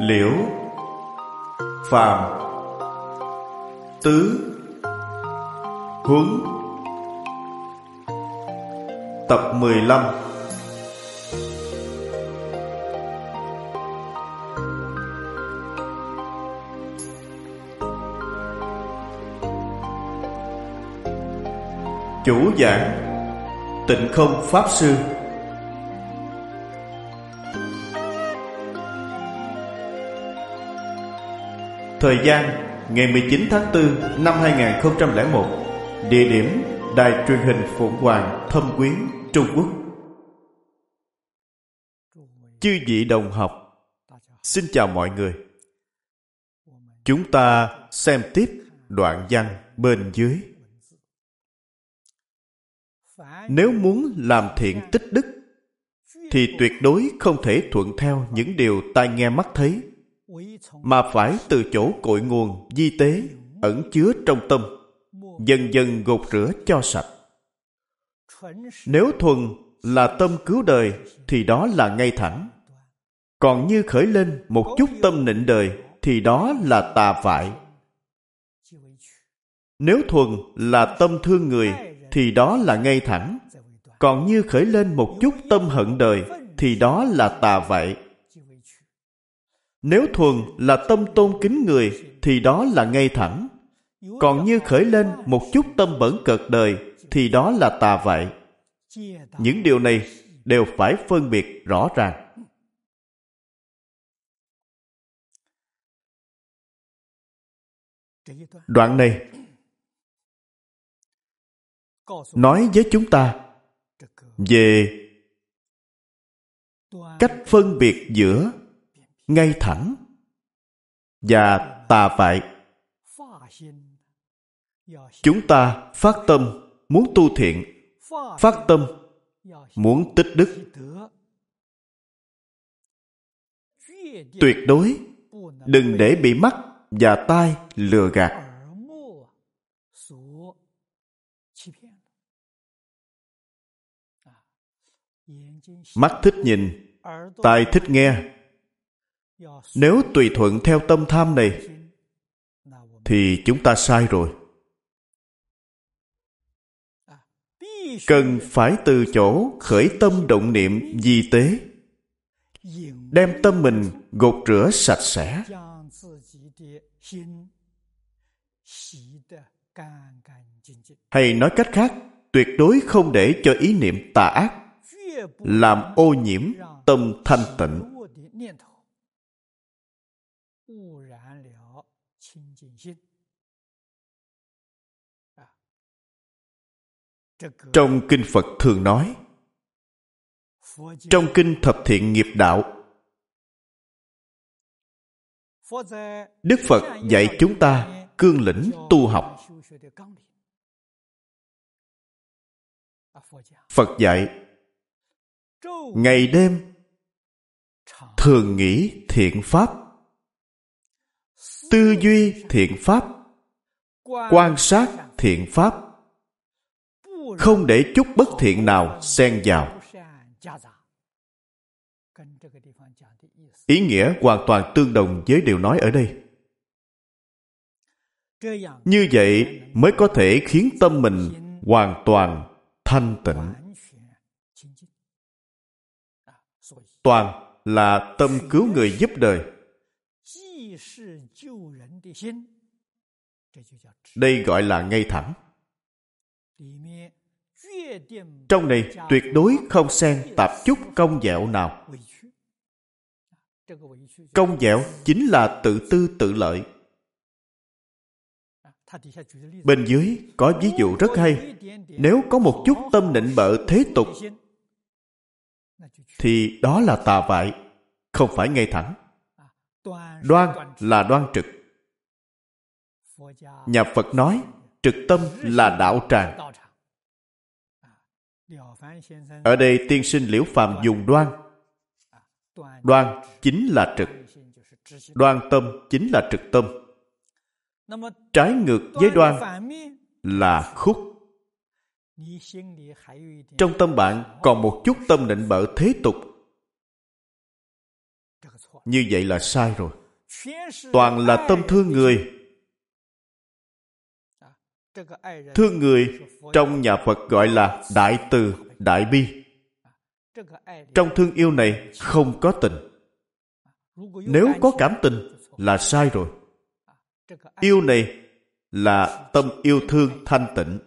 Liễu Phàm Tứ Huấn. Tập 15 Chủ giảng Tịnh không Pháp Sư. Thời gian, ngày 19 tháng 4 năm 2001 Địa điểm Đài truyền hình Phụng Hoàng Thâm Quyến, Trung Quốc. Chư vị đồng học, Xin chào mọi người. Chúng ta xem tiếp đoạn văn bên dưới. Nếu muốn làm thiện tích đức, Thì tuyệt đối không thể thuận theo những điều tai nghe mắt thấy mà phải từ chỗ cội nguồn di tế ẩn chứa trong tâm, dần dần gột rửa cho sạch. Nếu thuần là tâm cứu đời, thì đó là ngay thẳng. Còn như khởi lên một chút tâm nịnh đời, thì đó là tà vại. Nếu thuần là tâm thương người, thì đó là ngay thẳng. Còn như khởi lên một chút tâm hận đời, thì đó là tà vại nếu thuần là tâm tôn kính người, thì đó là ngay thẳng. Còn như khởi lên một chút tâm bẩn cợt đời, thì đó là tà vậy. Những điều này đều phải phân biệt rõ ràng. Đoạn này nói với chúng ta về cách phân biệt giữa ngay thẳng. Và tà vậy. chúng ta phát tâm muốn tu thiện, phát tâm muốn tích đức. Tuyệt đối đừng để bị mắt và tai lừa gạt. Mắt thích nhìn, tai thích nghe nếu tùy thuận theo tâm tham này, thì chúng ta sai rồi. Cần phải từ chỗ khởi tâm động niệm di tế, đem tâm mình gột rửa sạch sẽ. Hay nói cách khác, tuyệt đối không để cho ý niệm tà ác làm ô nhiễm tâm thanh tịnh. Trong kinh phật thường nói, trong kinh thập thiện nghiệp đạo, đức phật dạy chúng ta cương lĩnh tu học. Phật dạy, ngày đêm thường nghĩ thiện pháp, tư duy thiện pháp, quan sát thiện pháp không để chút bất thiện nào xen vào. Ý nghĩa hoàn toàn tương đồng với điều nói ở đây. Như vậy mới có thể khiến tâm mình hoàn toàn thanh tịnh. Toàn là tâm cứu người giúp đời. Đây gọi là ngay thẳng trong này tuyệt đối không xen tạp chút công dẹo nào. Công dẹo chính là tự tư tự lợi. Bên dưới có ví dụ rất hay. Nếu có một chút tâm nịnh bợ thế tục, thì đó là tà vại, không phải ngay thẳng. Đoan là đoan trực. Nhà phật nói, trực tâm là đạo tràng ở đây tiên sinh liễu phàm dùng đoan. Đoan chính là trực. Đoan tâm chính là trực tâm. Trái ngược với đoan là khúc. Trong tâm bạn còn một chút tâm định bợ thế tục. Như vậy là sai rồi. Toàn là tâm thương người. Thương người trong nhà Phật gọi là đại từ, đại bi. Trong thương yêu này không có tình. Nếu có cảm tình là sai rồi. Yêu này là tâm yêu thương thanh tịnh,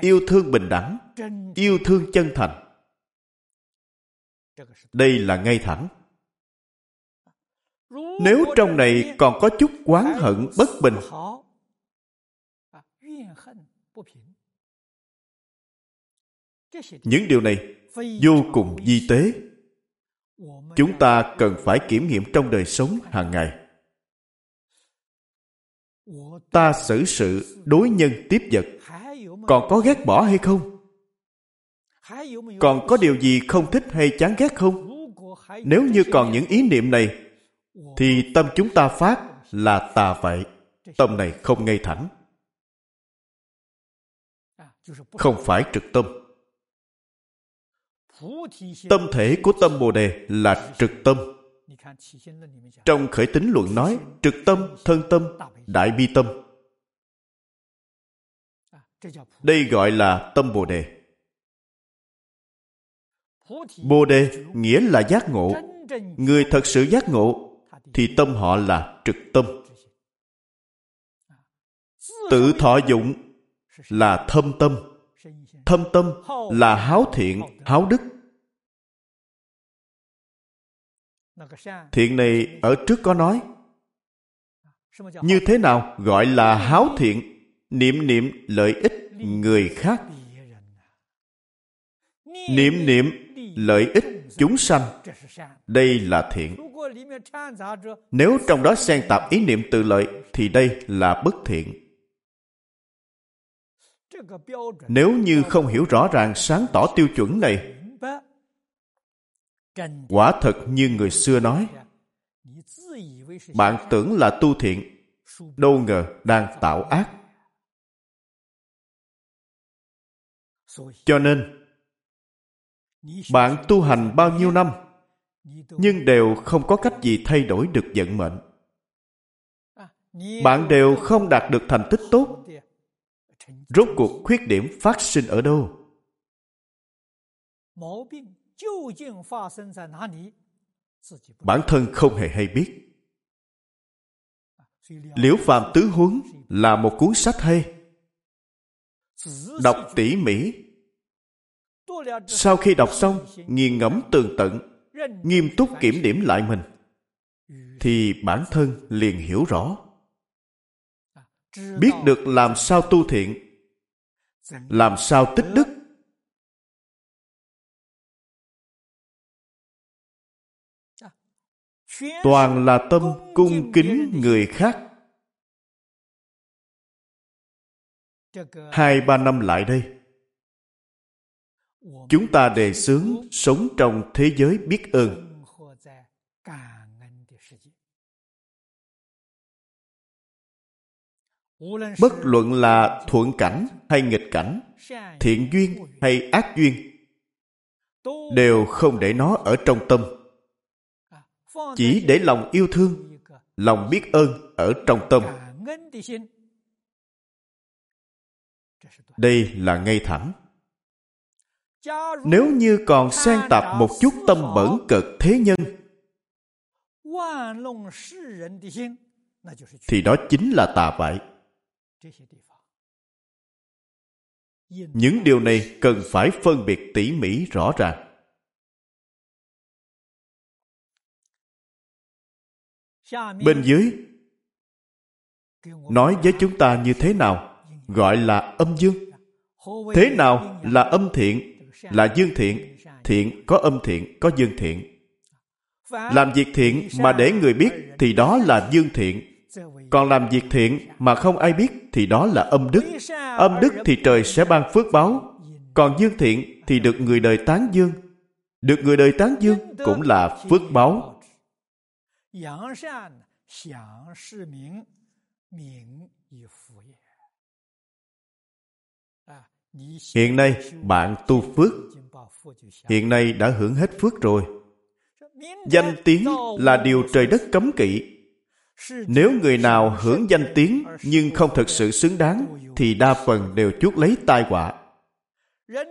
yêu thương bình đẳng, yêu thương chân thành. Đây là ngay thẳng. Nếu trong này còn có chút oán hận bất bình, những điều này vô cùng di tế. Chúng ta cần phải kiểm nghiệm trong đời sống hàng ngày. Ta xử sự đối nhân tiếp vật. Còn có ghét bỏ hay không? Còn có điều gì không thích hay chán ghét không? Nếu như còn những ý niệm này, thì tâm chúng ta phát là tà vậy. Tâm này không ngay thẳng. Không phải trực tâm tâm thể của tâm bồ đề là trực tâm. trong khởi tính luận nói trực tâm thân tâm đại bi tâm. đây gọi là tâm bồ đề. bồ đề nghĩa là giác ngộ. người thật sự giác ngộ thì tâm họ là trực tâm. tự thọ dụng là thâm tâm thâm tâm là háo thiện, háo đức. Thiện này ở trước có nói. Như thế nào? Gọi là háo thiện, niệm niệm lợi ích người khác. Niệm niệm lợi ích chúng sanh, đây là thiện. Nếu trong đó xen tạp ý niệm tự lợi thì đây là bất thiện nếu như không hiểu rõ ràng sáng tỏ tiêu chuẩn này quả thật như người xưa nói bạn tưởng là tu thiện đâu ngờ đang tạo ác. Cho nên bạn tu hành bao nhiêu năm nhưng đều không có cách gì thay đổi được vận mệnh. Bạn đều không đạt được thành tích tốt rốt cuộc khuyết điểm phát sinh ở đâu? Bản thân không hề hay biết. Liễu phàm tứ huấn là một cuốn sách hay? Đọc tỉ mỉ. Sau khi đọc xong, nghiền ngẫm tường tận, nghiêm túc kiểm điểm lại mình, thì bản thân liền hiểu rõ biết được làm sao tu thiện, làm sao tích đức. Toàn là tâm cung kính người khác. Hai, ba năm lại đây, chúng ta đề xướng sống trong thế giới biết ơn. Bất luận là thuận cảnh hay nghịch cảnh, thiện duyên hay ác duyên, đều không để nó ở trong tâm. Chỉ để lòng yêu thương, lòng biết ơn ở trong tâm. Đây là ngay thẳng. Nếu như còn xen tạp một chút tâm bẩn cực thế nhân, thì đó chính là tà vậy những điều này cần phải phân biệt tỉ mỉ rõ ràng. Bên dưới nói với chúng ta như thế nào? gọi là âm dương. thế nào là âm thiện? là dương thiện. thiện có âm thiện có dương thiện. Làm việc thiện mà để người biết thì đó là dương thiện còn làm việc thiện mà không ai biết thì đó là âm đức. Âm đức thì trời sẽ ban phước báo. Còn dương thiện thì được người đời tán dương. Được người đời tán dương cũng là phước báo. Hiện nay bạn tu phước. Hiện nay đã hưởng hết phước rồi. Danh tiếng là điều trời đất cấm kỵ nếu người nào hưởng danh tiếng nhưng không thực sự xứng đáng, thì đa phần đều chuốc lấy tai họa.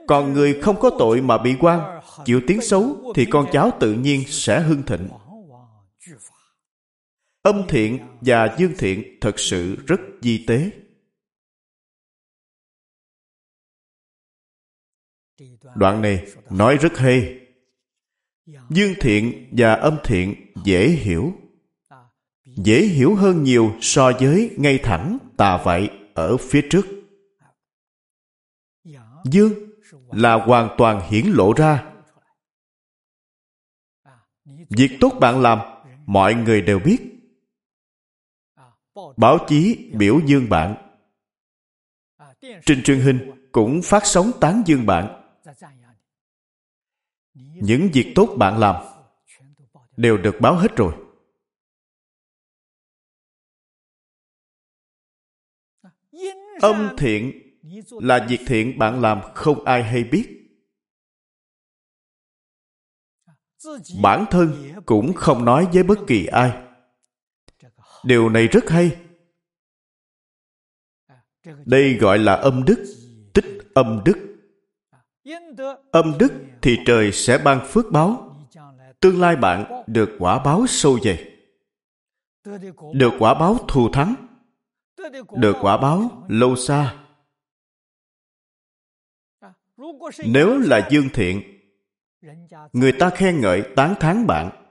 Còn người không có tội mà bị quan, chịu tiếng xấu, thì con cháu tự nhiên sẽ hưng thịnh. Âm thiện và dương thiện thật sự rất di tế. Đoạn này nói rất hay. Dương thiện và âm thiện dễ hiểu dễ hiểu hơn nhiều so với ngay thẳng tà vậy ở phía trước. Dương là hoàn toàn hiển lộ ra. Việc tốt bạn làm, mọi người đều biết. Báo chí biểu dương bạn. Trên truyền hình cũng phát sóng tán dương bạn. Những việc tốt bạn làm đều được báo hết rồi. Âm thiện là việc thiện, bạn làm không ai hay biết. Bản thân cũng không nói với bất kỳ ai. Điều này rất hay. Đây gọi là âm đức, tích âm đức. Âm đức thì trời sẽ ban phước báo. Tương lai bạn được quả báo sâu dày, được quả báo thù thắng được quả báo, lâu xa. Nếu là dương thiện, người ta khen ngợi tán thán bạn,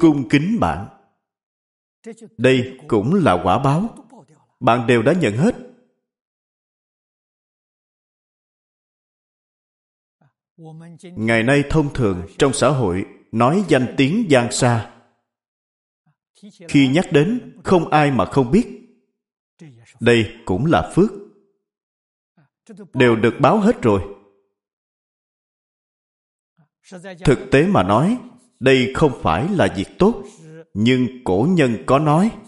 cung kính bạn. Đây cũng là quả báo. Bạn đều đã nhận hết. Ngày nay thông thường trong xã hội nói danh tiếng giang xa khi nhắc đến, không ai mà không biết đây cũng là phước. Đều được báo hết rồi. Thực tế mà nói, đây không phải là việc tốt, nhưng cổ nhân có nói,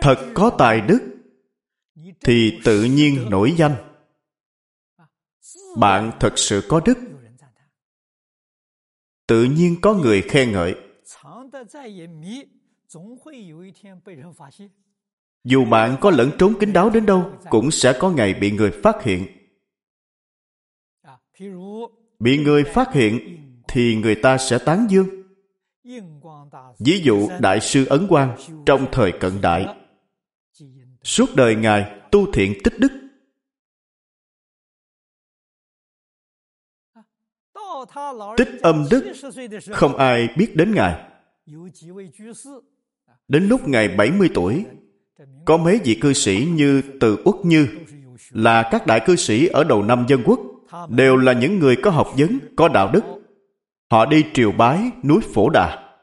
thật có tài đức, thì tự nhiên nổi danh. Bạn thật sự có đức. Tự nhiên có người khen ngợi dù bạn có lẫn trốn kín đáo đến đâu, cũng sẽ có ngày bị người phát hiện. Bị người phát hiện thì người ta sẽ tán dương. Ví dụ, đại sư ấn quang trong thời cận đại. Suốt đời ngài tu thiện tích đức. Tích âm đức không ai biết đến ngài. Đến lúc ngài 70 tuổi có mấy vị cư sĩ như từ uất như là các đại cư sĩ ở đầu năm dân quốc, đều là những người có học vấn, có đạo đức. Họ đi triều bái núi phổ đà.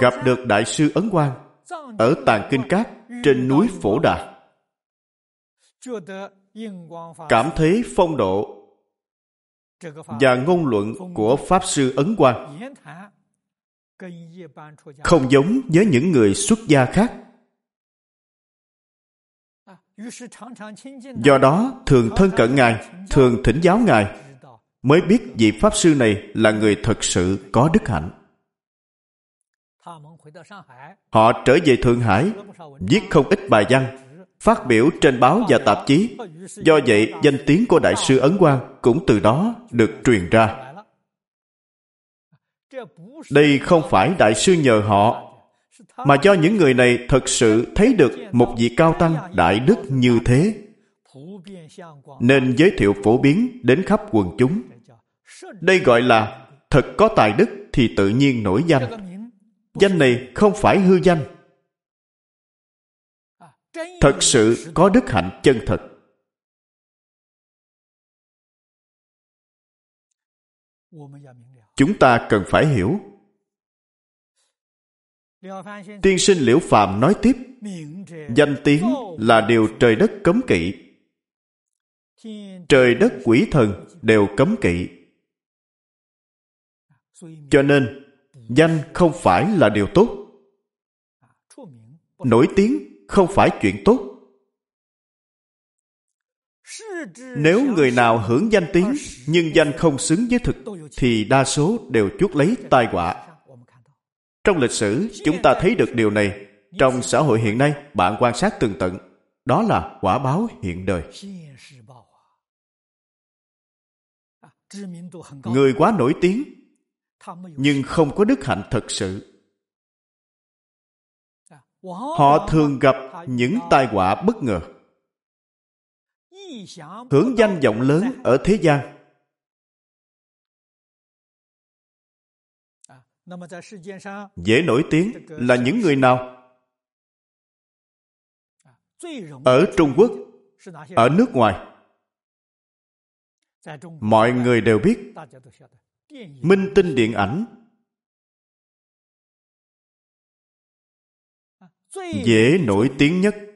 Gặp được đại sư ấn quang ở tàng kinh cát trên núi phổ đà. Cảm thấy phong độ và ngôn luận của pháp sư ấn quang không giống với những người xuất gia khác. do đó thường thân cận ngài thường thỉnh giáo ngài mới biết vị pháp sư này là người thật sự có đức hạnh. Họ trở về thượng hải viết không ít bài văn phát biểu trên báo và tạp chí. Do vậy danh tiếng của đại sư ấn quang cũng từ đó được truyền ra đây không phải đại sư nhờ họ, mà do những người này thật sự thấy được một vị cao tăng đại đức như thế. Nên giới thiệu phổ biến đến khắp quần chúng. Đây gọi là thật có tài đức thì tự nhiên nổi danh. Danh này không phải hư danh. Thật sự có đức hạnh chân thật chúng ta cần phải hiểu. Tiên sinh liễu phàm nói tiếp, danh tiếng là điều trời đất cấm kỵ. Trời đất quỷ thần đều cấm kỵ. Cho nên, danh không phải là điều tốt. Nổi tiếng không phải chuyện tốt. Nếu người nào hưởng danh tiếng nhưng danh không xứng với thực thì đa số đều chuốc lấy tai họa. Trong lịch sử, chúng ta thấy được điều này. Trong xã hội hiện nay, bạn quan sát tường tận. Đó là quả báo hiện đời. Người quá nổi tiếng, nhưng không có đức hạnh thật sự. Họ thường gặp những tai họa bất ngờ. Hưởng danh vọng lớn ở thế gian. Dễ nổi tiếng là những người nào? Ở trung quốc, ở nước ngoài, mọi người đều biết. Minh tinh điện ảnh. Dễ nổi tiếng nhất.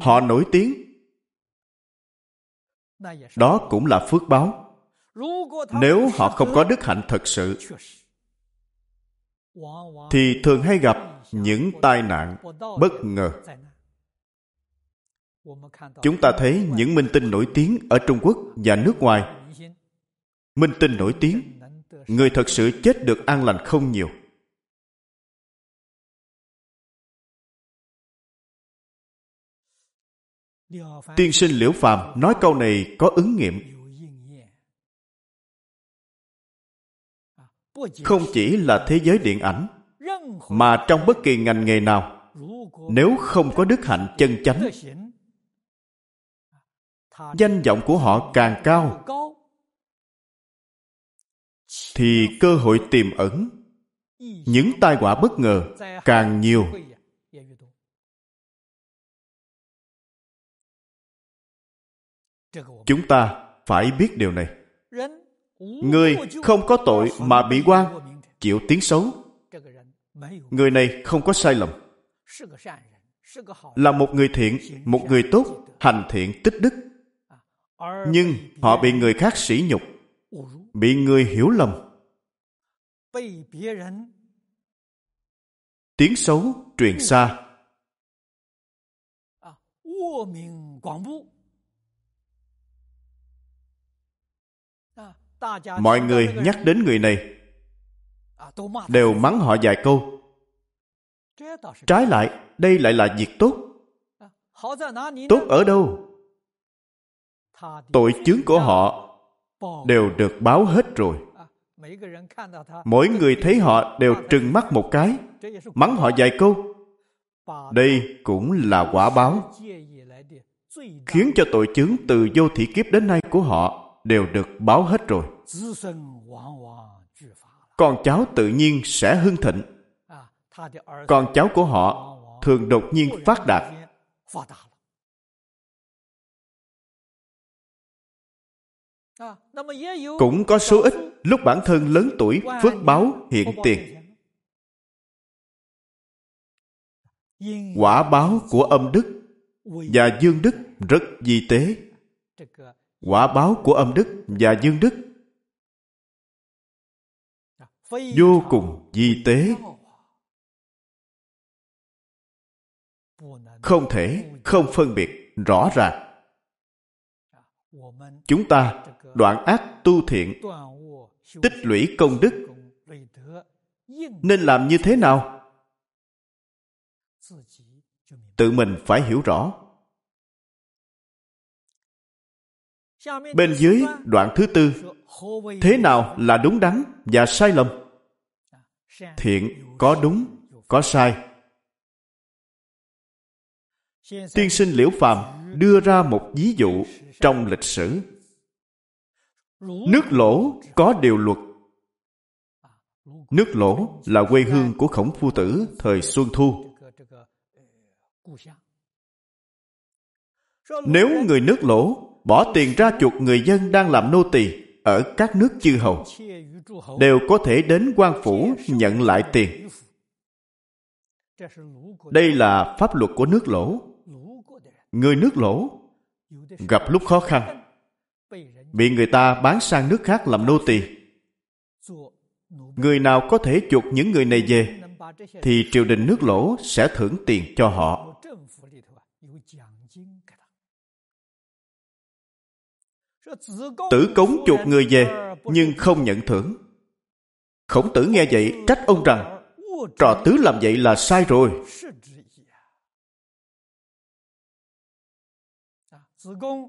Họ nổi tiếng. đó cũng là phước báo. nếu họ không có đức hạnh thật sự thì thường hay gặp những tai nạn bất ngờ. chúng ta thấy những minh tinh nổi tiếng ở trung quốc và nước ngoài. Minh tinh nổi tiếng. người thật sự chết được an lành không nhiều tiên sinh liễu phàm nói câu này có ứng nghiệm không chỉ là thế giới điện ảnh mà trong bất kỳ ngành nghề nào nếu không có đức hạnh chân chánh danh vọng của họ càng cao thì cơ hội tiềm ẩn những tai họa bất ngờ càng nhiều chúng ta phải biết điều này Người không có tội mà bị quan, chịu tiếng xấu. Người này không có sai lầm. Là một người thiện, một người tốt, hành thiện tích đức. Nhưng họ bị người khác sỉ nhục, bị người hiểu lầm. Tiếng xấu truyền xa mọi người nhắc đến người này. Đều mắng họ vài câu. Trái lại đây lại là việc tốt. Tốt ở đâu? Tội chướng của họ đều được báo hết rồi. Mỗi người thấy họ đều trừng mắt một cái. Mắng họ vài câu. Đây cũng là quả báo. khiến cho tội chướng từ vô thị kiếp đến nay của họ đều được báo hết rồi. Con cháu tự nhiên sẽ hưng thịnh. Con cháu của họ thường đột nhiên phát đạt. Cũng có số ít lúc bản thân lớn tuổi phước báo hiện tiền. Quả báo của âm đức và dương đức rất di tế quả báo của âm đức và dương đức. Vô cùng di tế. Không thể, không phân biệt rõ ràng chúng ta đoạn ác tu thiện, tích lũy công đức. Nên làm như thế nào? Tự mình phải hiểu rõ. Bên dưới đoạn thứ tư, thế nào là đúng đắn và sai lầm? Thiện có đúng, có sai. Tiên sinh Liễu Phàm đưa ra một ví dụ trong lịch sử. Nước lỗ có điều luật. Nước lỗ là quê hương của khổng phu tử thời Xuân Thu. Nếu người nước lỗ bỏ tiền ra chuộc người dân đang làm nô tỳ ở các nước chư hầu. Đều có thể đến quan phủ nhận lại tiền. Đây là pháp luật của nước lỗ. Người nước lỗ gặp lúc khó khăn, bị người ta bán sang nước khác làm nô tỳ. Người nào có thể chuộc những người này về, thì triều đình nước lỗ sẽ thưởng tiền cho họ. Tử cống chuột người về, nhưng không nhận thưởng. Khổng tử nghe vậy trách ông rằng, trò tứ làm vậy là sai rồi.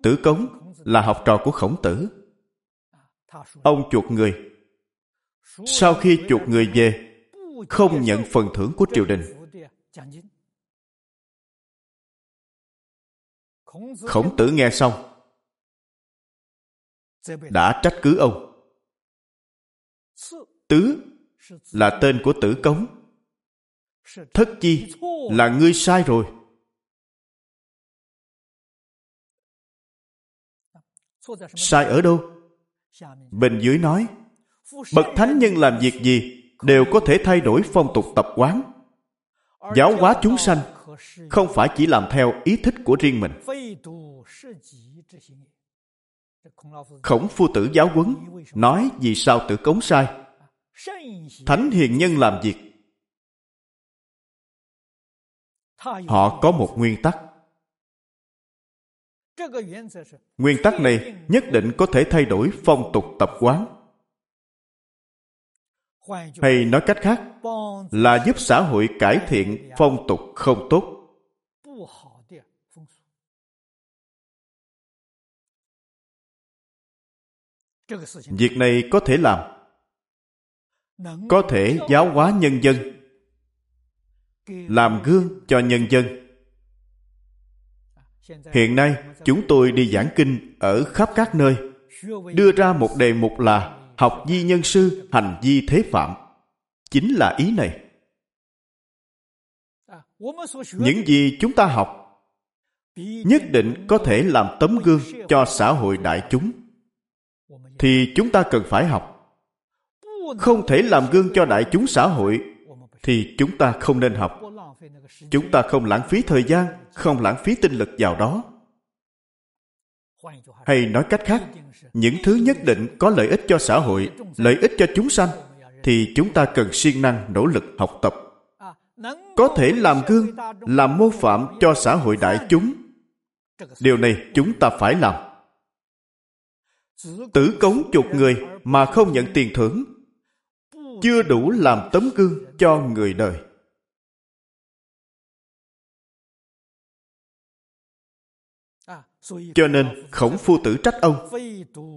Tử cống là học trò của khổng tử. Ông chuột người. Sau khi chuột người về, không nhận phần thưởng của triều đình. Khổng tử nghe xong, đã trách cứ ông. Tứ là tên của tử cống. Thất chi là ngươi sai rồi. Sai ở đâu? Bên dưới nói, bậc thánh nhân làm việc gì đều có thể thay đổi phong tục tập quán. Giáo hóa chúng sanh không phải chỉ làm theo ý thích của riêng mình. Khổng phu tử giáo huấn, nói vì sao tự cống sai. Thánh hiền nhân làm việc. Họ có một nguyên tắc. Nguyên tắc này nhất định có thể thay đổi phong tục tập quán. Hay nói cách khác, là giúp xã hội cải thiện phong tục không tốt. Việc này có thể làm. Có thể giáo hóa nhân dân. Làm gương cho nhân dân. Hiện nay, chúng tôi đi giảng kinh ở khắp các nơi, đưa ra một đề mục là học di nhân sư, hành di thế phạm. Chính là ý này. Những gì chúng ta học nhất định có thể làm tấm gương cho xã hội đại chúng thì chúng ta cần phải học. Không thể làm gương cho đại chúng xã hội thì chúng ta không nên học. Chúng ta không lãng phí thời gian, không lãng phí tinh lực vào đó. Hay nói cách khác, những thứ nhất định có lợi ích cho xã hội, lợi ích cho chúng sanh, thì chúng ta cần siêng năng, nỗ lực học tập. Có thể làm gương, làm mô phạm cho xã hội đại chúng. Điều này chúng ta phải làm tử cống chục người mà không nhận tiền thưởng, chưa đủ làm tấm gương cho người đời. Cho nên khổng phu tử trách ông,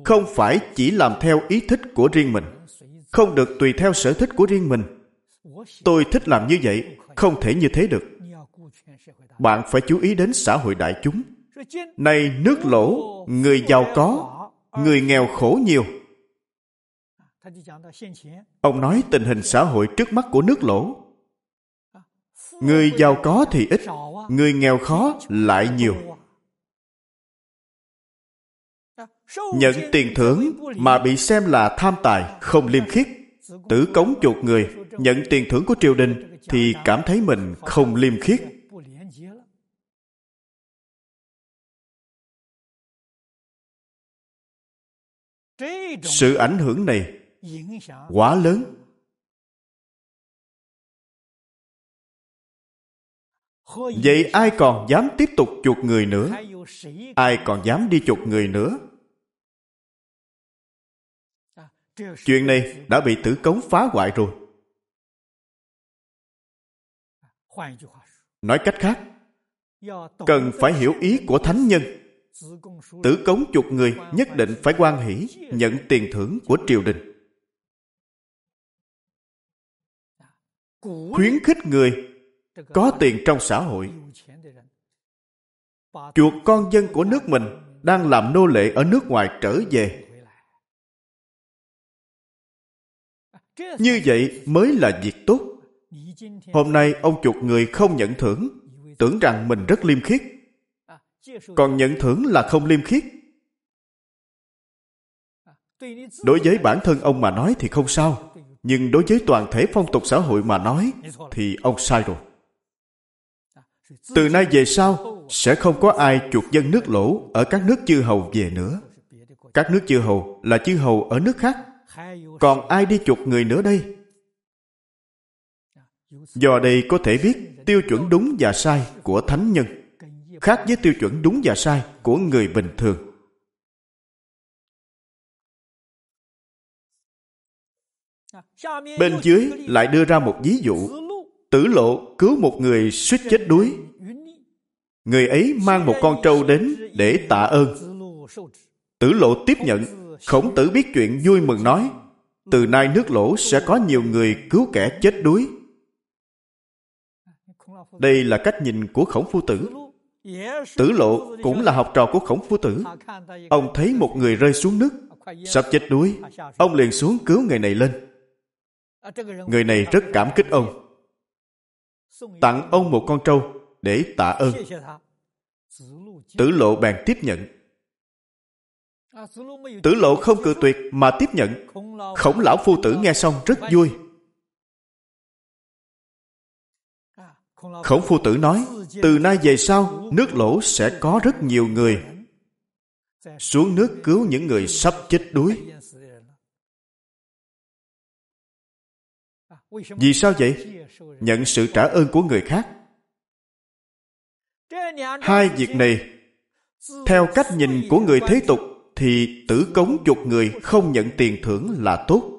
không phải chỉ làm theo ý thích của riêng mình, không được tùy theo sở thích của riêng mình. Tôi thích làm như vậy, không thể như thế được. Bạn phải chú ý đến xã hội đại chúng. Này nước lỗ, người giàu có người nghèo khổ nhiều. Ông nói tình hình xã hội trước mắt của nước lỗ. Người giàu có thì ít, người nghèo khó lại nhiều. Nhận tiền thưởng mà bị xem là tham tài, không liêm khiết. Tử cống chuột người, nhận tiền thưởng của triều đình thì cảm thấy mình không liêm khiết. Sự ảnh hưởng này quá lớn. Vậy ai còn dám tiếp tục chuột người nữa? Ai còn dám đi chuột người nữa? Chuyện này đã bị tử cống phá hoại rồi. Nói cách khác cần phải hiểu ý của thánh nhân tử cống chuột người nhất định phải quan hỷ nhận tiền thưởng của triều đình. Khuyến khích người có tiền trong xã hội. Chuột con dân của nước mình đang làm nô lệ ở nước ngoài trở về. Như vậy mới là việc tốt. Hôm nay ông chuột người không nhận thưởng, tưởng rằng mình rất liêm khiết còn nhận thưởng là không liêm khiết. Đối với bản thân ông mà nói thì không sao. Nhưng đối với toàn thể phong tục xã hội mà nói thì ông sai rồi. Từ nay về sau sẽ không có ai chuột dân nước lỗ ở các nước chư hầu về nữa. Các nước chư hầu là chư hầu ở nước khác. Còn ai đi chuột người nữa đây? Do đây có thể biết tiêu chuẩn đúng và sai của thánh nhân khác với tiêu chuẩn đúng và sai của người bình thường. Bên dưới lại đưa ra một ví dụ. Tử lộ cứu một người suýt chết đuối. Người ấy mang một con trâu đến để tạ ơn. Tử lộ tiếp nhận, khổng tử biết chuyện vui mừng nói, từ nay nước lỗ sẽ có nhiều người cứu kẻ chết đuối. Đây là cách nhìn của khổng phu tử. Tử lộ cũng là học trò của khổng phu tử. Ông thấy một người rơi xuống nước, sắp chết đuối. Ông liền xuống cứu người này lên. Người này rất cảm kích ông. Tặng ông một con trâu để tạ ơn. Tử lộ bèn tiếp nhận. Tử lộ không cự tuyệt mà tiếp nhận. Khổng lão phu tử nghe xong rất vui. Khổng phu tử nói, từ nay về sau, nước lỗ sẽ có rất nhiều người xuống nước cứu những người sắp chết đuối. Vì sao vậy? Nhận sự trả ơn của người khác. Hai việc này, theo cách nhìn của người thế tục, thì tử cống chuộc người không nhận tiền thưởng là tốt.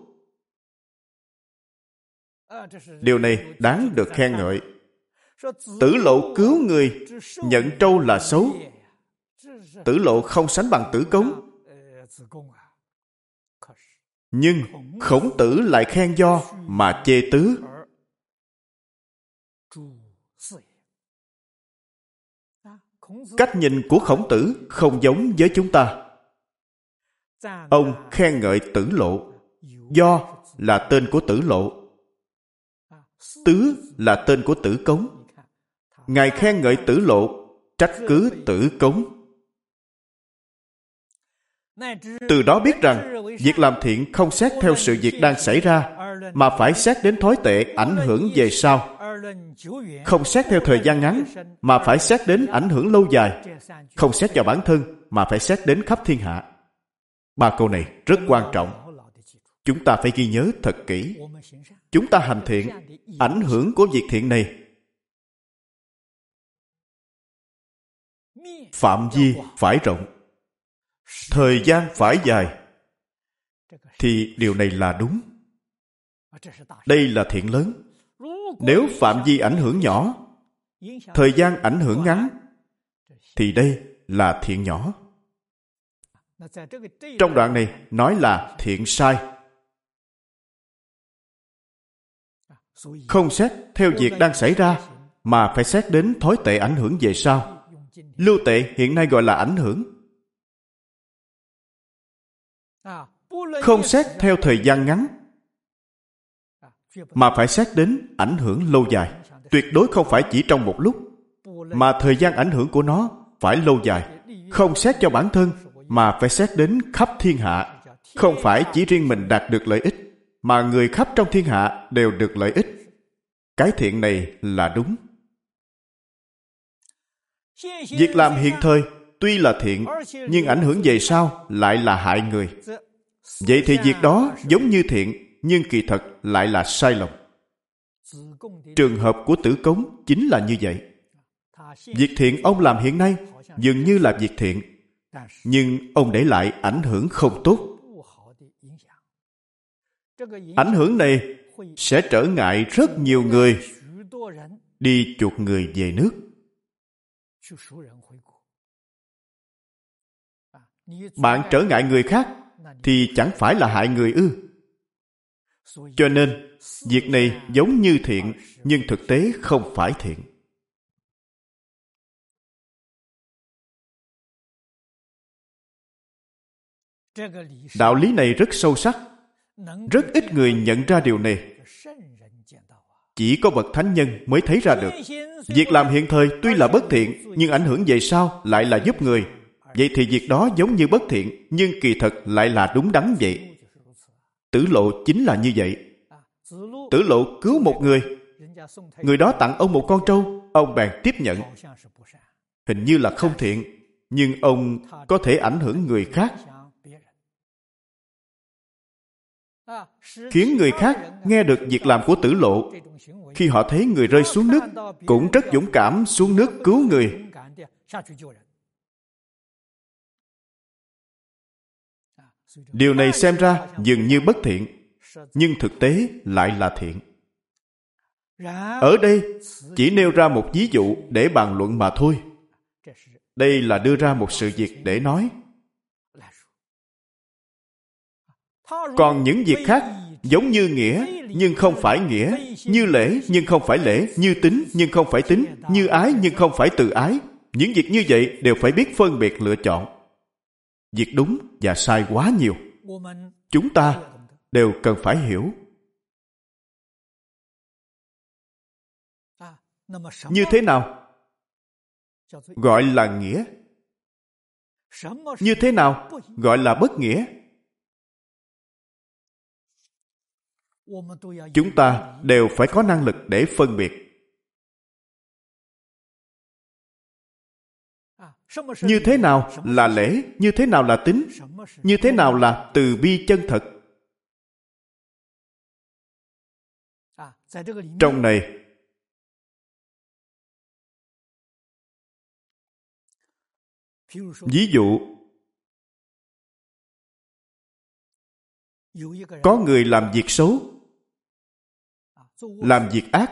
Điều này đáng được khen ngợi. Tử lộ cứu người, nhận trâu là xấu. Tử lộ không sánh bằng tử cống. Nhưng khổng tử lại khen do mà chê tứ. Cách nhìn của khổng tử không giống với chúng ta. Ông khen ngợi tử lộ. Do là tên của tử lộ. Tứ là tên của tử cống. Ngài khen ngợi tử lộ, trách cứ tử cống. Từ đó biết rằng, việc làm thiện không xét theo sự việc đang xảy ra, mà phải xét đến thói tệ ảnh hưởng về sau. Không xét theo thời gian ngắn, mà phải xét đến ảnh hưởng lâu dài. Không xét cho bản thân, mà phải xét đến khắp thiên hạ. Ba câu này rất quan trọng. Chúng ta phải ghi nhớ thật kỹ. Chúng ta hành thiện, ảnh hưởng của việc thiện này phạm vi phải rộng, thời gian phải dài. Thì điều này là đúng. Đây là thiện lớn. Nếu phạm vi ảnh hưởng nhỏ, thời gian ảnh hưởng ngắn, thì đây là thiện nhỏ. Trong đoạn này nói là thiện sai. Không xét theo việc đang xảy ra, mà phải xét đến thói tệ ảnh hưởng về sau. Lưu tệ hiện nay gọi là ảnh hưởng. Không xét theo thời gian ngắn, mà phải xét đến ảnh hưởng lâu dài. Tuyệt đối không phải chỉ trong một lúc, mà thời gian ảnh hưởng của nó phải lâu dài. Không xét cho bản thân, mà phải xét đến khắp thiên hạ. Không phải chỉ riêng mình đạt được lợi ích, mà người khắp trong thiên hạ đều được lợi ích. Cái thiện này là đúng. Việc làm hiện thời tuy là thiện, nhưng ảnh hưởng về sau lại là hại người. Vậy thì việc đó giống như thiện, nhưng kỳ thật lại là sai lầm. Trường hợp của tử cống chính là như vậy. Việc thiện ông làm hiện nay dường như là việc thiện, nhưng ông để lại ảnh hưởng không tốt. Ảnh hưởng này sẽ trở ngại rất nhiều người đi chuộc người về nước. Bạn trở ngại người khác thì chẳng phải là hại người ư. Cho nên, việc này giống như thiện nhưng thực tế không phải thiện. Đạo lý này rất sâu sắc. Rất ít người nhận ra điều này. Chỉ có bậc thánh nhân mới thấy ra được. Việc làm hiện thời tuy là bất thiện, nhưng ảnh hưởng về sau lại là giúp người. Vậy thì việc đó giống như bất thiện, nhưng kỳ thật lại là đúng đắn vậy. Tử lộ chính là như vậy. Tử lộ cứu một người. Người đó tặng ông một con trâu, ông bèn tiếp nhận. Hình như là không thiện, nhưng ông có thể ảnh hưởng người khác. Khiến người khác nghe được việc làm của tử lộ khi họ thấy người rơi xuống nước, cũng rất dũng cảm xuống nước cứu người điều này xem ra dường như bất thiện, nhưng thực tế lại là thiện. Ở đây, chỉ nêu ra một ví dụ để bàn luận mà thôi. Đây là đưa ra một sự việc để nói. Còn những việc khác giống như nghĩa nhưng không phải nghĩa, như lễ nhưng không phải lễ, như tính nhưng không phải tính, như ái nhưng không phải từ ái. Những việc như vậy đều phải biết phân biệt lựa chọn. Việc đúng và sai quá nhiều. Chúng ta đều cần phải hiểu. Như thế nào? Gọi là nghĩa. Như thế nào? Gọi là bất nghĩa. Chúng ta đều phải có năng lực để phân biệt. Như thế nào là lễ? Như thế nào là tính như thế nào là từ bi chân thật? Trong này, ví dụ, có người làm việc xấu làm việc ác.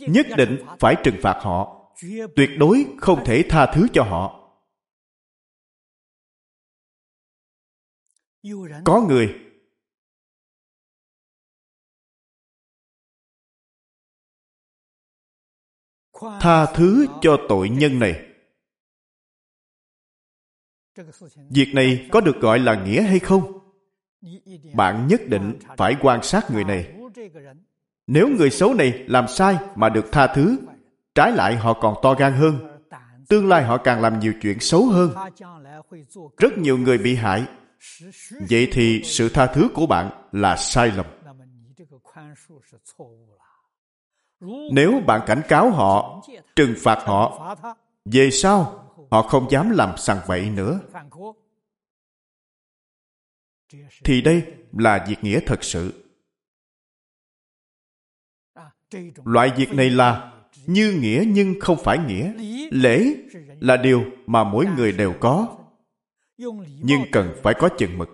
Nhất định phải trừng phạt họ. Tuyệt đối không thể tha thứ cho họ. Có người tha thứ cho tội nhân này. Việc này có được gọi là nghĩa hay không? Bạn nhất định phải quan sát người này nếu người xấu này làm sai mà được tha thứ, trái lại họ còn to gan hơn. Tương lai họ càng làm nhiều chuyện xấu hơn. Rất nhiều người bị hại. Vậy thì sự tha thứ của bạn là sai lầm. Nếu bạn cảnh cáo họ, trừng phạt họ, về sau họ không dám làm sằng vậy nữa. Thì đây là việc nghĩa thật sự loại việc này là như nghĩa nhưng không phải nghĩa. Lễ là điều mà mỗi người đều có, nhưng cần phải có chừng mực.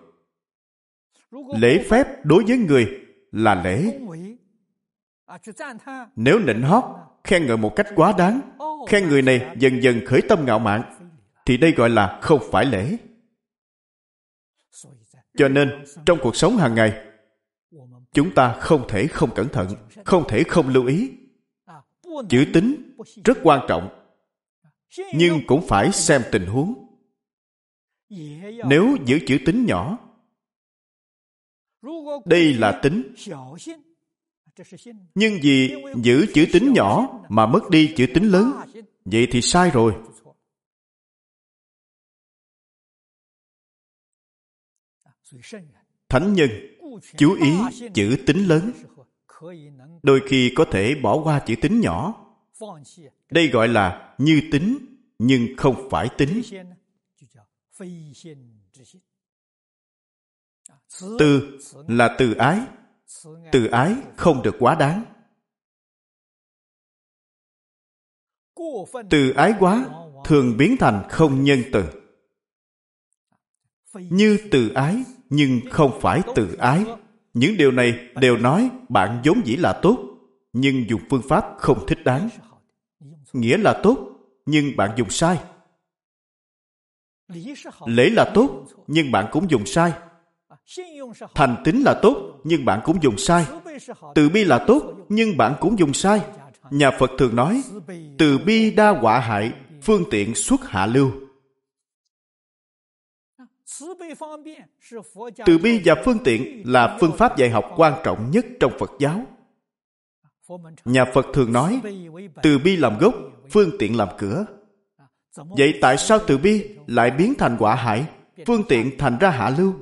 Lễ phép đối với người là lễ. Nếu nịnh hót, khen ngợi một cách quá đáng, khen người này dần dần khởi tâm ngạo mạn, thì đây gọi là không phải lễ. Cho nên, trong cuộc sống hàng ngày chúng ta không thể không cẩn thận, không thể không lưu ý. Chữ tính rất quan trọng, nhưng cũng phải xem tình huống. Nếu giữ chữ tính nhỏ, đây là tính. Nhưng vì giữ chữ tính nhỏ mà mất đi chữ tính lớn, vậy thì sai rồi. Thánh nhân chú ý chữ tính lớn. Đôi khi có thể bỏ qua chữ tính nhỏ. Đây gọi là như tính, nhưng không phải tính. Từ là từ ái. Từ ái không được quá đáng. Từ ái quá thường biến thành không nhân từ. Như từ ái nhưng không phải từ ái. Những điều này đều nói bạn vốn dĩ là tốt, nhưng dùng phương pháp không thích đáng. Nghĩa là tốt, nhưng bạn dùng sai. Lễ là tốt, nhưng bạn cũng dùng sai. Thành tính là tốt, nhưng bạn cũng dùng sai. Từ bi là tốt, nhưng bạn cũng dùng sai. Nhà phật thường nói, từ bi đa quả hại, phương tiện xuất hạ lưu từ bi và phương tiện là phương pháp dạy học quan trọng nhất trong Phật giáo. Nhà Phật thường nói, từ bi làm gốc, phương tiện làm cửa. Vậy tại sao từ bi lại biến thành quả hại, phương tiện thành ra hạ lưu?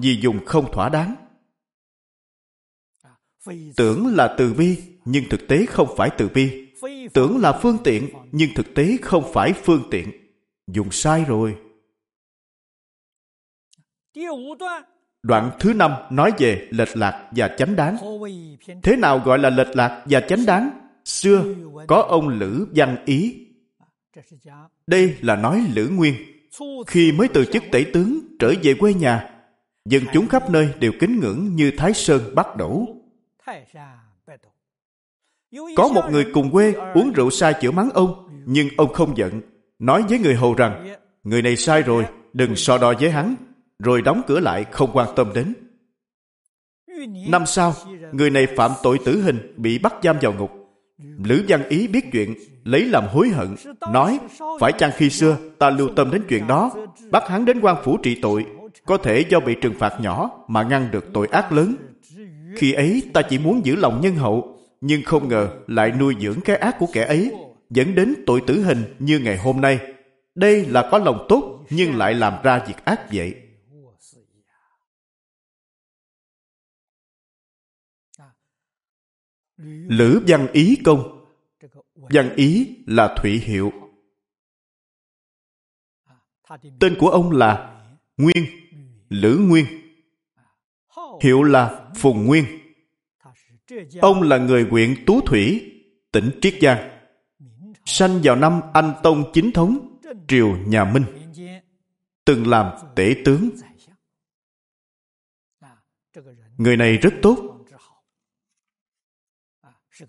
Vì dùng không thỏa đáng. Tưởng là từ bi, nhưng thực tế không phải từ bi. Tưởng là phương tiện, nhưng thực tế không phải phương tiện. Dùng sai rồi. Đoạn thứ năm nói về lệch lạc và chánh đáng. Thế nào gọi là lệch lạc và chánh đáng? Xưa có ông Lữ Văn Ý. Đây là nói Lữ Nguyên. Khi mới từ chức tể tướng trở về quê nhà, dân chúng khắp nơi đều kính ngưỡng như Thái Sơn bắt đổ. Có một người cùng quê uống rượu sai chữa mắng ông, nhưng ông không giận, nói với người hầu rằng, người này sai rồi, đừng so đo với hắn, rồi đóng cửa lại không quan tâm đến. Năm sau, người này phạm tội tử hình bị bắt giam vào ngục. Lữ Văn Ý biết chuyện, lấy làm hối hận, nói, phải chăng khi xưa ta lưu tâm đến chuyện đó, bắt hắn đến quan phủ trị tội, có thể do bị trừng phạt nhỏ mà ngăn được tội ác lớn. Khi ấy ta chỉ muốn giữ lòng nhân hậu, nhưng không ngờ lại nuôi dưỡng cái ác của kẻ ấy, dẫn đến tội tử hình như ngày hôm nay. Đây là có lòng tốt nhưng lại làm ra việc ác vậy. Lữ văn ý công Văn ý là Thụy Hiệu. Tên của ông là Nguyên, Lữ Nguyên. Hiệu là Phùng Nguyên. Ông là người huyện Tú Thủy, tỉnh Triết Giang. Sanh vào năm Anh Tông Chính Thống, triều nhà Minh. Từng làm tể tướng. Người này rất tốt.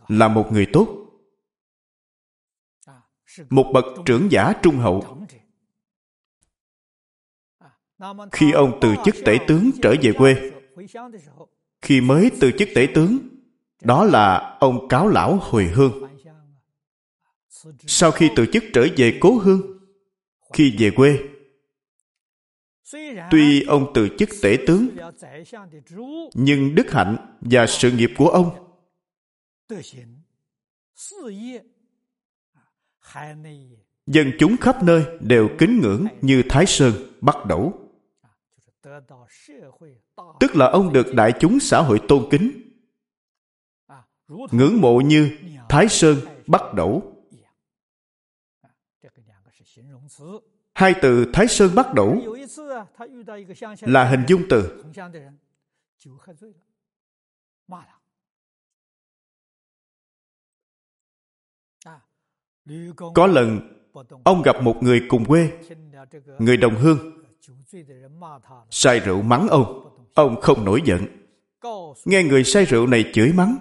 Là một người tốt. Một bậc trưởng giả trung hậu. Khi ông từ chức tể tướng trở về quê, khi mới từ chức tể tướng, đó là ông cáo lão hồi hương. Sau khi từ chức trở về cố hương, khi về quê, tuy ông từ chức tể tướng, nhưng đức hạnh và sự nghiệp của ông dân chúng khắp nơi đều kính ngưỡng như Thái Sơn bắt đầu. Tức là ông được đại chúng xã hội tôn kính. Ngưỡng mộ như Thái Sơn bắt đầu. Hai từ Thái Sơn bắt đầu là hình dung từ Có lần, ông gặp một người cùng quê, người đồng hương, say rượu mắng ông. Ông không nổi giận. Nghe người say rượu này chửi mắng,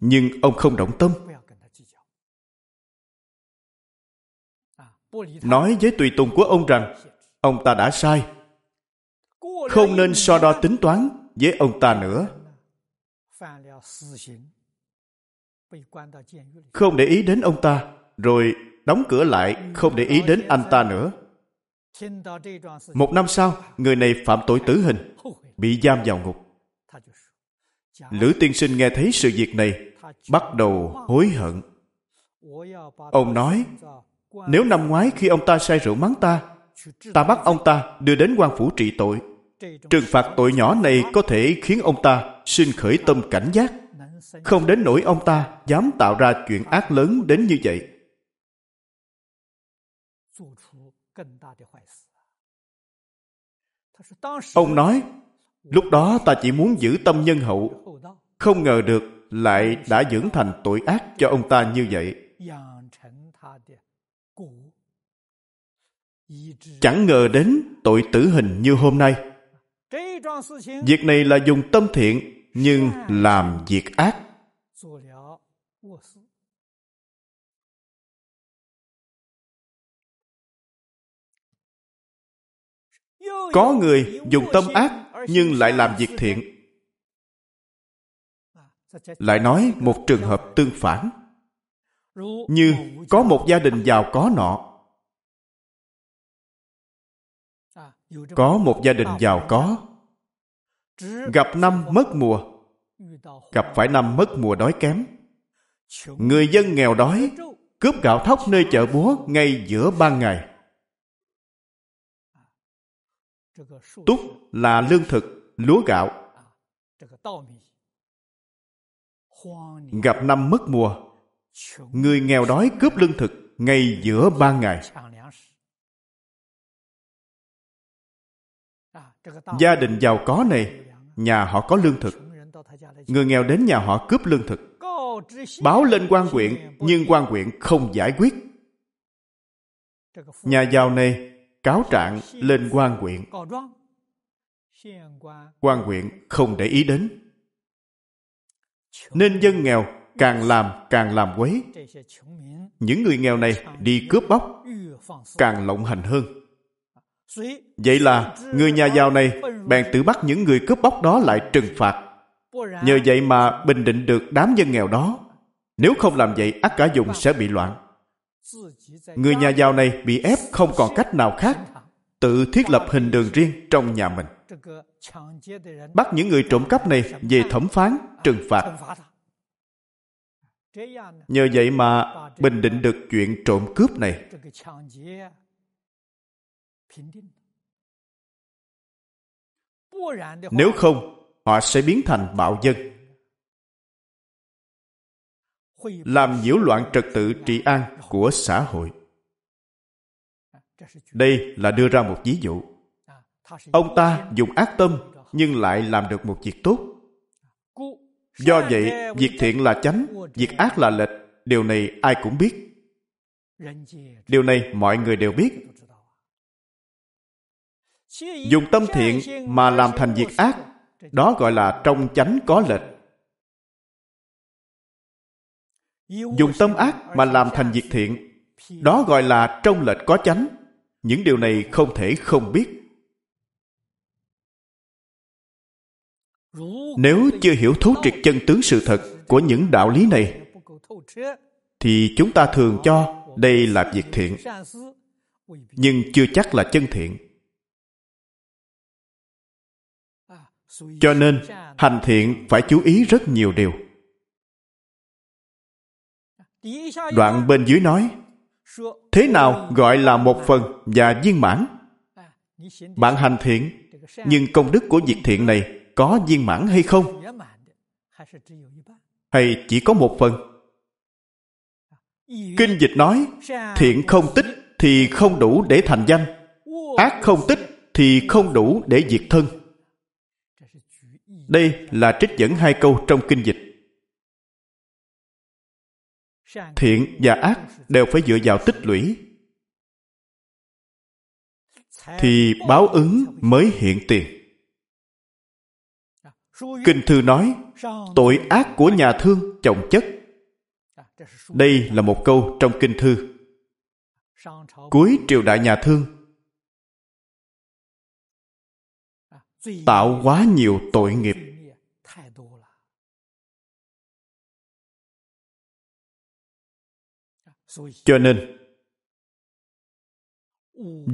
nhưng ông không động tâm. Nói với tùy tùng của ông rằng, ông ta đã sai. Không nên so đo tính toán với ông ta nữa. Không để ý đến ông ta, rồi đóng cửa lại không để ý đến anh ta nữa. Một năm sau, người này phạm tội tử hình, bị giam vào ngục. Lữ tiên sinh nghe thấy sự việc này, bắt đầu hối hận. Ông nói, nếu năm ngoái khi ông ta say rượu mắng ta, ta bắt ông ta đưa đến quan phủ trị tội. Trừng phạt tội nhỏ này có thể khiến ông ta sinh khởi tâm cảnh giác, không đến nỗi ông ta dám tạo ra chuyện ác lớn đến như vậy. Ông nói, lúc đó ta chỉ muốn giữ tâm nhân hậu, không ngờ được lại đã dưỡng thành tội ác cho ông ta như vậy. Chẳng ngờ đến tội tử hình như hôm nay. Việc này là dùng tâm thiện nhưng làm việc ác. Có người dùng tâm ác nhưng lại làm việc thiện. Lại nói một trường hợp tương phản. Như có một gia đình giàu có nọ. Có một gia đình giàu có. Gặp năm mất mùa. Gặp phải năm mất mùa đói kém. Người dân nghèo đói cướp gạo thóc nơi chợ búa ngay giữa ban ngày Túc là lương thực, lúa gạo. Gặp năm mất mùa, người nghèo đói cướp lương thực ngay giữa ban ngày. Gia đình giàu có này, nhà họ có lương thực. Người nghèo đến nhà họ cướp lương thực. Báo lên quan huyện, nhưng quan huyện không giải quyết. Nhà giàu này cáo trạng lên quan huyện. quan huyện không để ý đến. Nên dân nghèo càng làm càng làm quấy. Những người nghèo này đi cướp bóc, càng lộng hành hơn. Vậy là người nhà giàu này bèn tự bắt những người cướp bóc đó lại trừng phạt. Nhờ vậy mà bình định được đám dân nghèo đó. Nếu không làm vậy, ác cả dùng sẽ bị loạn người nhà giàu này bị ép không còn cách nào khác, tự thiết lập hình đường riêng trong nhà mình. Bắt những người trộm cắp này về thẩm phán, trừng phạt. Nhờ vậy mà bình định được chuyện trộm cướp này. Nếu không, họ sẽ biến thành bạo dân làm nhiễu loạn trật tự trị an của xã hội. Đây là đưa ra một ví dụ. Ông ta dùng ác tâm nhưng lại làm được một việc tốt. Do vậy, việc thiện là chánh, việc ác là lệch. Điều này ai cũng biết. Điều này mọi người đều biết. Dùng tâm thiện mà làm thành việc ác, đó gọi là trong chánh có lệch. Dùng tâm ác mà làm thành việc thiện. Đó gọi là trong lệch có chánh. Những điều này không thể không biết. Nếu chưa hiểu thấu triệt chân tướng sự thật của những đạo lý này, thì chúng ta thường cho đây là việc thiện, nhưng chưa chắc là chân thiện. Cho nên, hành thiện phải chú ý rất nhiều điều đoạn bên dưới nói thế nào gọi là một phần và viên mãn? bạn hành thiện nhưng công đức của việc thiện này có viên mãn hay không? hay chỉ có một phần? Kinh dịch nói thiện không tích thì không đủ để thành danh. Ác không tích thì không đủ để diệt thân. Đây là trích dẫn hai câu trong kinh dịch thiện và ác đều phải dựa vào tích lũy. Thì báo ứng mới hiện tiền. Kinh thư nói, tội ác của nhà thương chồng chất. Đây là một câu trong kinh thư. Cuối triều đại nhà thương, tạo quá nhiều tội nghiệp. Cho nên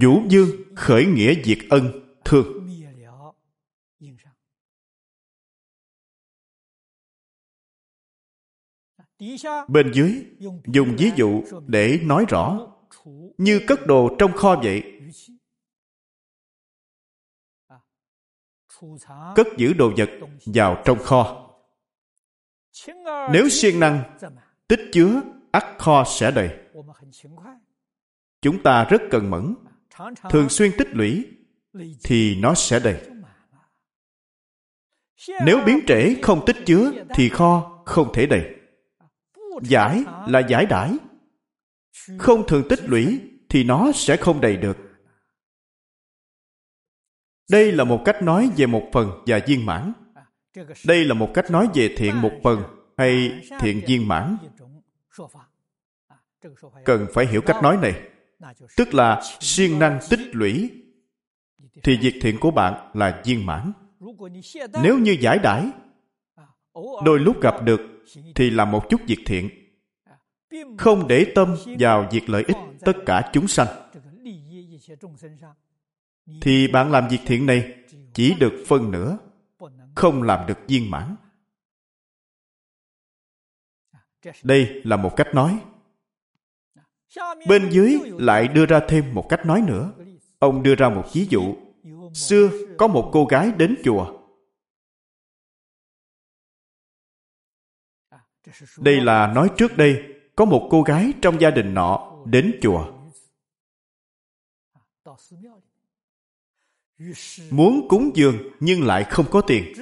vũ dương khởi nghĩa diệt ân, thương, bên dưới dùng ví dụ để nói rõ, như cất đồ trong kho vậy, cất giữ đồ vật vào trong kho. Nếu siêng năng, tích chứa ắt kho sẽ đầy. Chúng ta rất cần mẫn. Thường xuyên tích lũy thì nó sẽ đầy. Nếu biến trễ không tích chứa thì kho không thể đầy. Giải là giải đãi. Không thường tích lũy thì nó sẽ không đầy được. Đây là một cách nói về một phần và viên mãn. Đây là một cách nói về thiện một phần hay thiện viên mãn cần phải hiểu cách nói này. tức là siêng năng tích lũy thì việc thiện của bạn là viên mãn. nếu như giải đãi đôi lúc gặp được thì làm một chút việc thiện. không để tâm vào việc lợi ích tất cả chúng sanh. thì bạn làm việc thiện này chỉ được phân nửa không làm được viên mãn đây là một cách nói. Bên dưới lại đưa ra thêm một cách nói nữa. Ông đưa ra một ví dụ. Xưa có một cô gái đến chùa. Đây là nói trước đây có một cô gái trong gia đình nọ đến chùa. Muốn cúng dường nhưng lại không có tiền.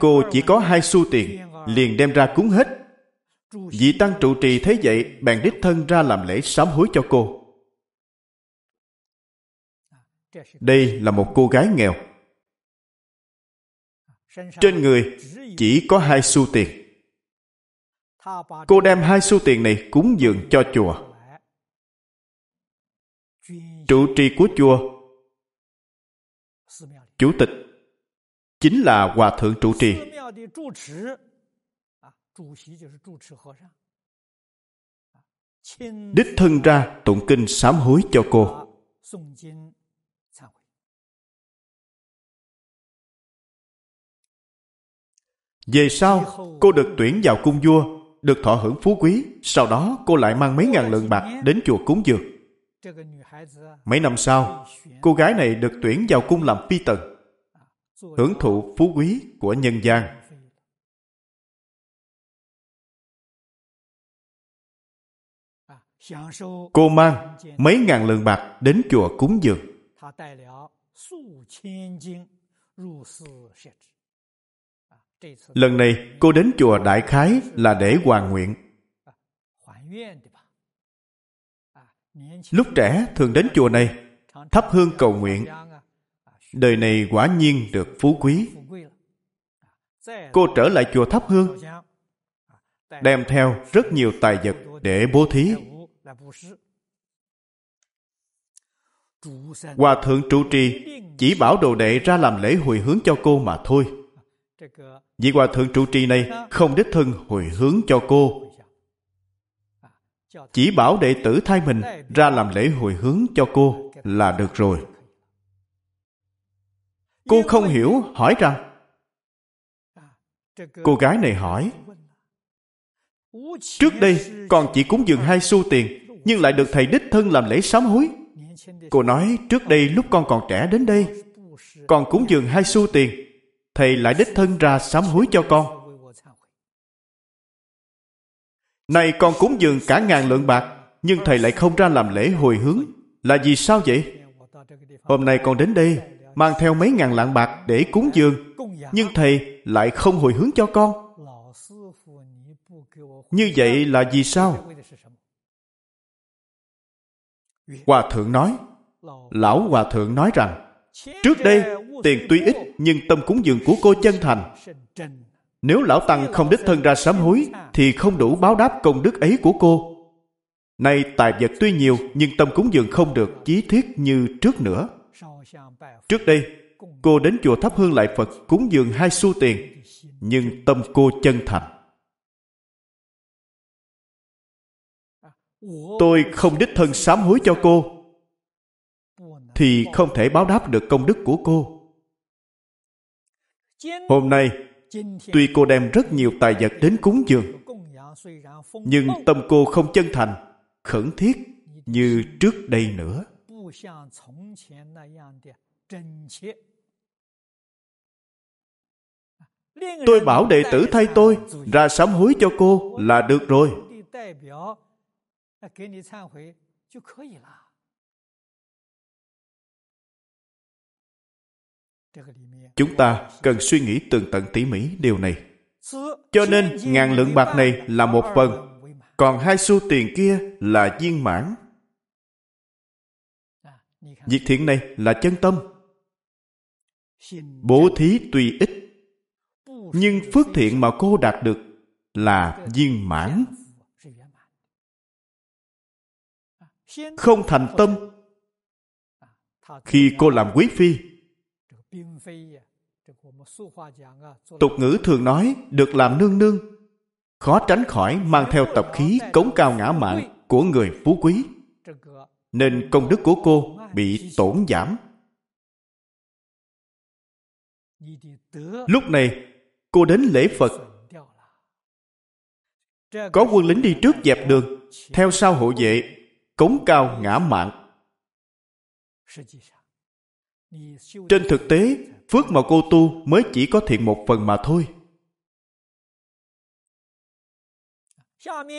Cô chỉ có hai xu tiền, liền đem ra cúng hết vị tăng trụ trì thấy vậy, bèn đích thân ra làm lễ sám hối cho cô đây là một cô gái nghèo Trên người chỉ có hai xu tiền. Cô đem hai xu tiền này cúng dường cho chùa. Trụ trì của chùa, Chủ tịch, chính là Hòa Thượng trụ trì. Đích thân ra tụng kinh sám hối cho cô. Về sau, cô được tuyển vào cung vua, được thọ hưởng phú quý. Sau đó, cô lại mang mấy ngàn lượng bạc đến chùa cúng dường. Mấy năm sau, cô gái này được tuyển vào cung làm phi tần, hưởng thụ phú quý của nhân gian. Cô mang mấy ngàn lượng bạc đến chùa cúng dường. Lần này cô đến chùa Đại Khái là để hoàn nguyện. Lúc trẻ thường đến chùa này, thắp hương cầu nguyện. Đời này quả nhiên được phú quý. Cô trở lại chùa thắp hương, đem theo rất nhiều tài vật để bố thí. Hòa thượng trụ trì chỉ bảo đồ đệ ra làm lễ hồi hướng cho cô mà thôi. Vị hòa thượng trụ trì này không đích thân hồi hướng cho cô. Chỉ bảo đệ tử thay mình ra làm lễ hồi hướng cho cô là được rồi. Cô không hiểu hỏi rằng Cô gái này hỏi Trước đây con chỉ cúng dường hai xu tiền nhưng lại được thầy đích thân làm lễ sám hối Cô nói, trước đây lúc con còn trẻ đến đây, Con cúng dường hai xu tiền, Thầy lại đích thân ra sám hối cho con nay con cúng dường cả ngàn lượng bạc, Nhưng thầy lại không ra làm lễ hồi hướng Là vì sao vậy? Hôm nay con đến đây, Mang theo mấy ngàn lạng bạc để cúng dường, Nhưng thầy lại không hồi hướng cho con Như vậy là vì sao? Hòa thượng nói, Lão Hòa thượng nói rằng, Trước đây, tiền tuy ít, Nhưng tâm cúng dường của cô chân thành. Nếu Lão Tăng không đích thân ra sám hối, Thì không đủ báo đáp công đức ấy của cô. Nay tài vật tuy nhiều, Nhưng tâm cúng dường không được chí thiết như trước nữa. Trước đây, Cô đến chùa thắp hương lại Phật Cúng dường hai xu tiền, Nhưng tâm cô chân thành. Tôi không đích thân sám hối cho cô, thì không thể báo đáp được công đức của cô. Hôm nay, tuy cô đem rất nhiều tài vật đến cúng dường, nhưng tâm cô không chân thành, khẩn thiết như trước đây nữa. Tôi bảo đệ tử thay tôi ra sám hối cho cô là được rồi. 那给你忏悔就可以了。Chúng ta cần suy nghĩ tường tận tỉ mỉ điều này. Cho nên ngàn lượng bạc này là một phần, còn hai xu tiền kia là viên mãn. Việc thiện này là chân tâm. Bố thí tuy ít, nhưng phước thiện mà cô đạt được là viên mãn không thành tâm. Khi cô làm quý phi. Tục ngữ thường nói được làm nương nương. Khó tránh khỏi mang theo tập khí cống cao ngã mạn của người phú quý. Nên công đức của cô bị tổn giảm. Lúc này cô đến lễ phật. có quân lính đi trước dẹp đường theo sau hộ vệ cống cao ngã mạn trên thực tế, phước mà cô tu mới chỉ có thiện một phần mà thôi.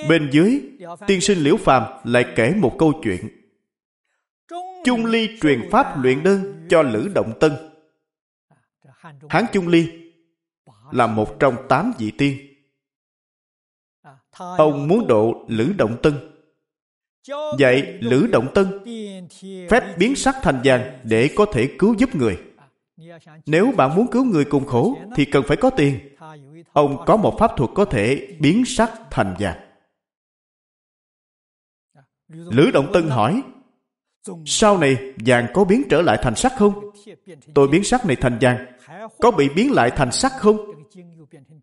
Bên dưới, tiên sinh liễu phàm lại kể một câu chuyện. Chung ly truyền pháp luyện đơn cho lữ động tân. Hán chung ly là một trong tám vị tiên. Ông muốn độ lữ động tân dạy Lữ Động Tân phép biến sắc thành vàng để có thể cứu giúp người. Nếu bạn muốn cứu người cùng khổ thì cần phải có tiền. Ông có một pháp thuật có thể biến sắt thành vàng. Lữ Động Tân hỏi, sau này vàng có biến trở lại thành sắt không? Tôi biến sắt này thành vàng, có bị biến lại thành sắt không?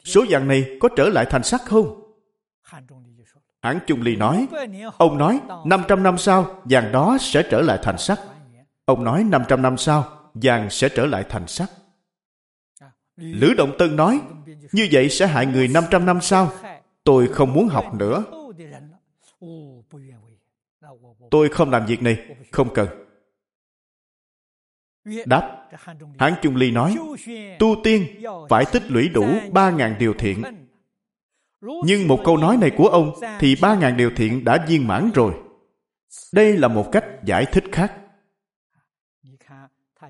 Số vàng này có trở lại thành sắt không? Hãng Trung Ly nói, ông nói 500 năm sau vàng đó sẽ trở lại thành sắt. Ông nói 500 năm sau vàng sẽ trở lại thành sắt. Lữ Động Tân nói, như vậy sẽ hại người 500 năm sau. Tôi không muốn học nữa. Tôi không làm việc này, không cần. Đáp, Hán Trung Ly nói, tu tiên phải tích lũy đủ 3.000 điều thiện. Nhưng một câu nói này của ông thì ba ngàn điều thiện đã viên mãn rồi. Đây là một cách giải thích khác.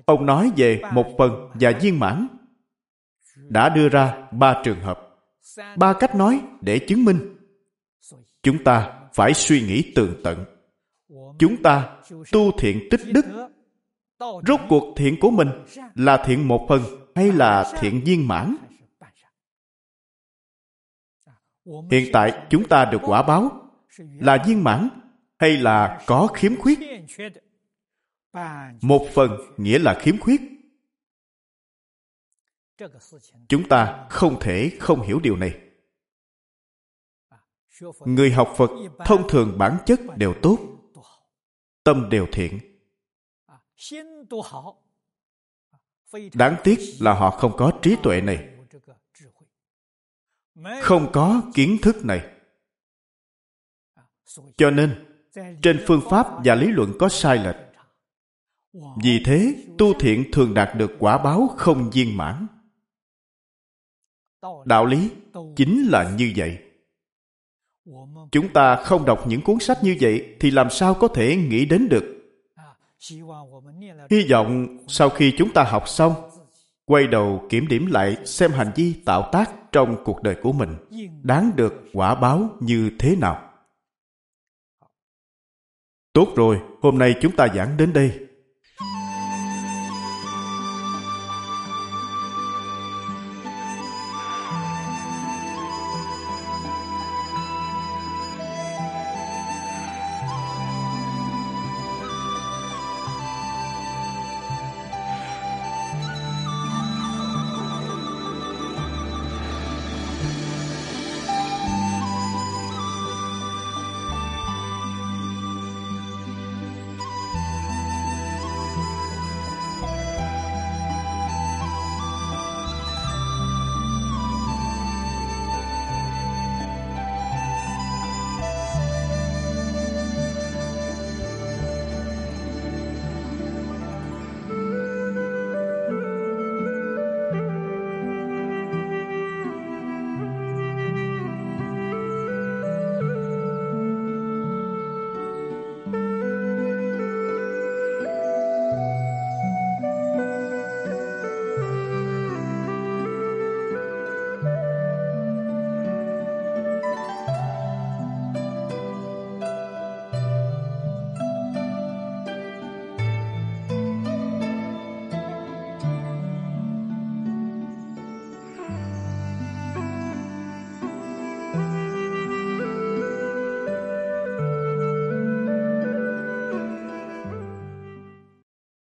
Ông nói về một phần và viên mãn đã đưa ra ba trường hợp. Ba cách nói để chứng minh. Chúng ta phải suy nghĩ tường tận. Chúng ta tu thiện tích đức. Rốt cuộc thiện của mình là thiện một phần hay là thiện viên mãn? Hiện tại chúng ta được quả báo là viên mãn hay là có khiếm khuyết? Một phần nghĩa là khiếm khuyết. Chúng ta không thể không hiểu điều này. Người học Phật thông thường bản chất đều tốt, tâm đều thiện. Đáng tiếc là họ không có trí tuệ này, không có kiến thức này. Cho nên, trên phương pháp và lý luận có sai lệch. Vì thế, tu thiện thường đạt được quả báo không viên mãn. Đạo lý chính là như vậy. Chúng ta không đọc những cuốn sách như vậy thì làm sao có thể nghĩ đến được. Hy vọng sau khi chúng ta học xong, quay đầu kiểm điểm lại xem hành vi tạo tác trong cuộc đời của mình đáng được quả báo như thế nào. Tốt rồi, hôm nay chúng ta giảng đến đây.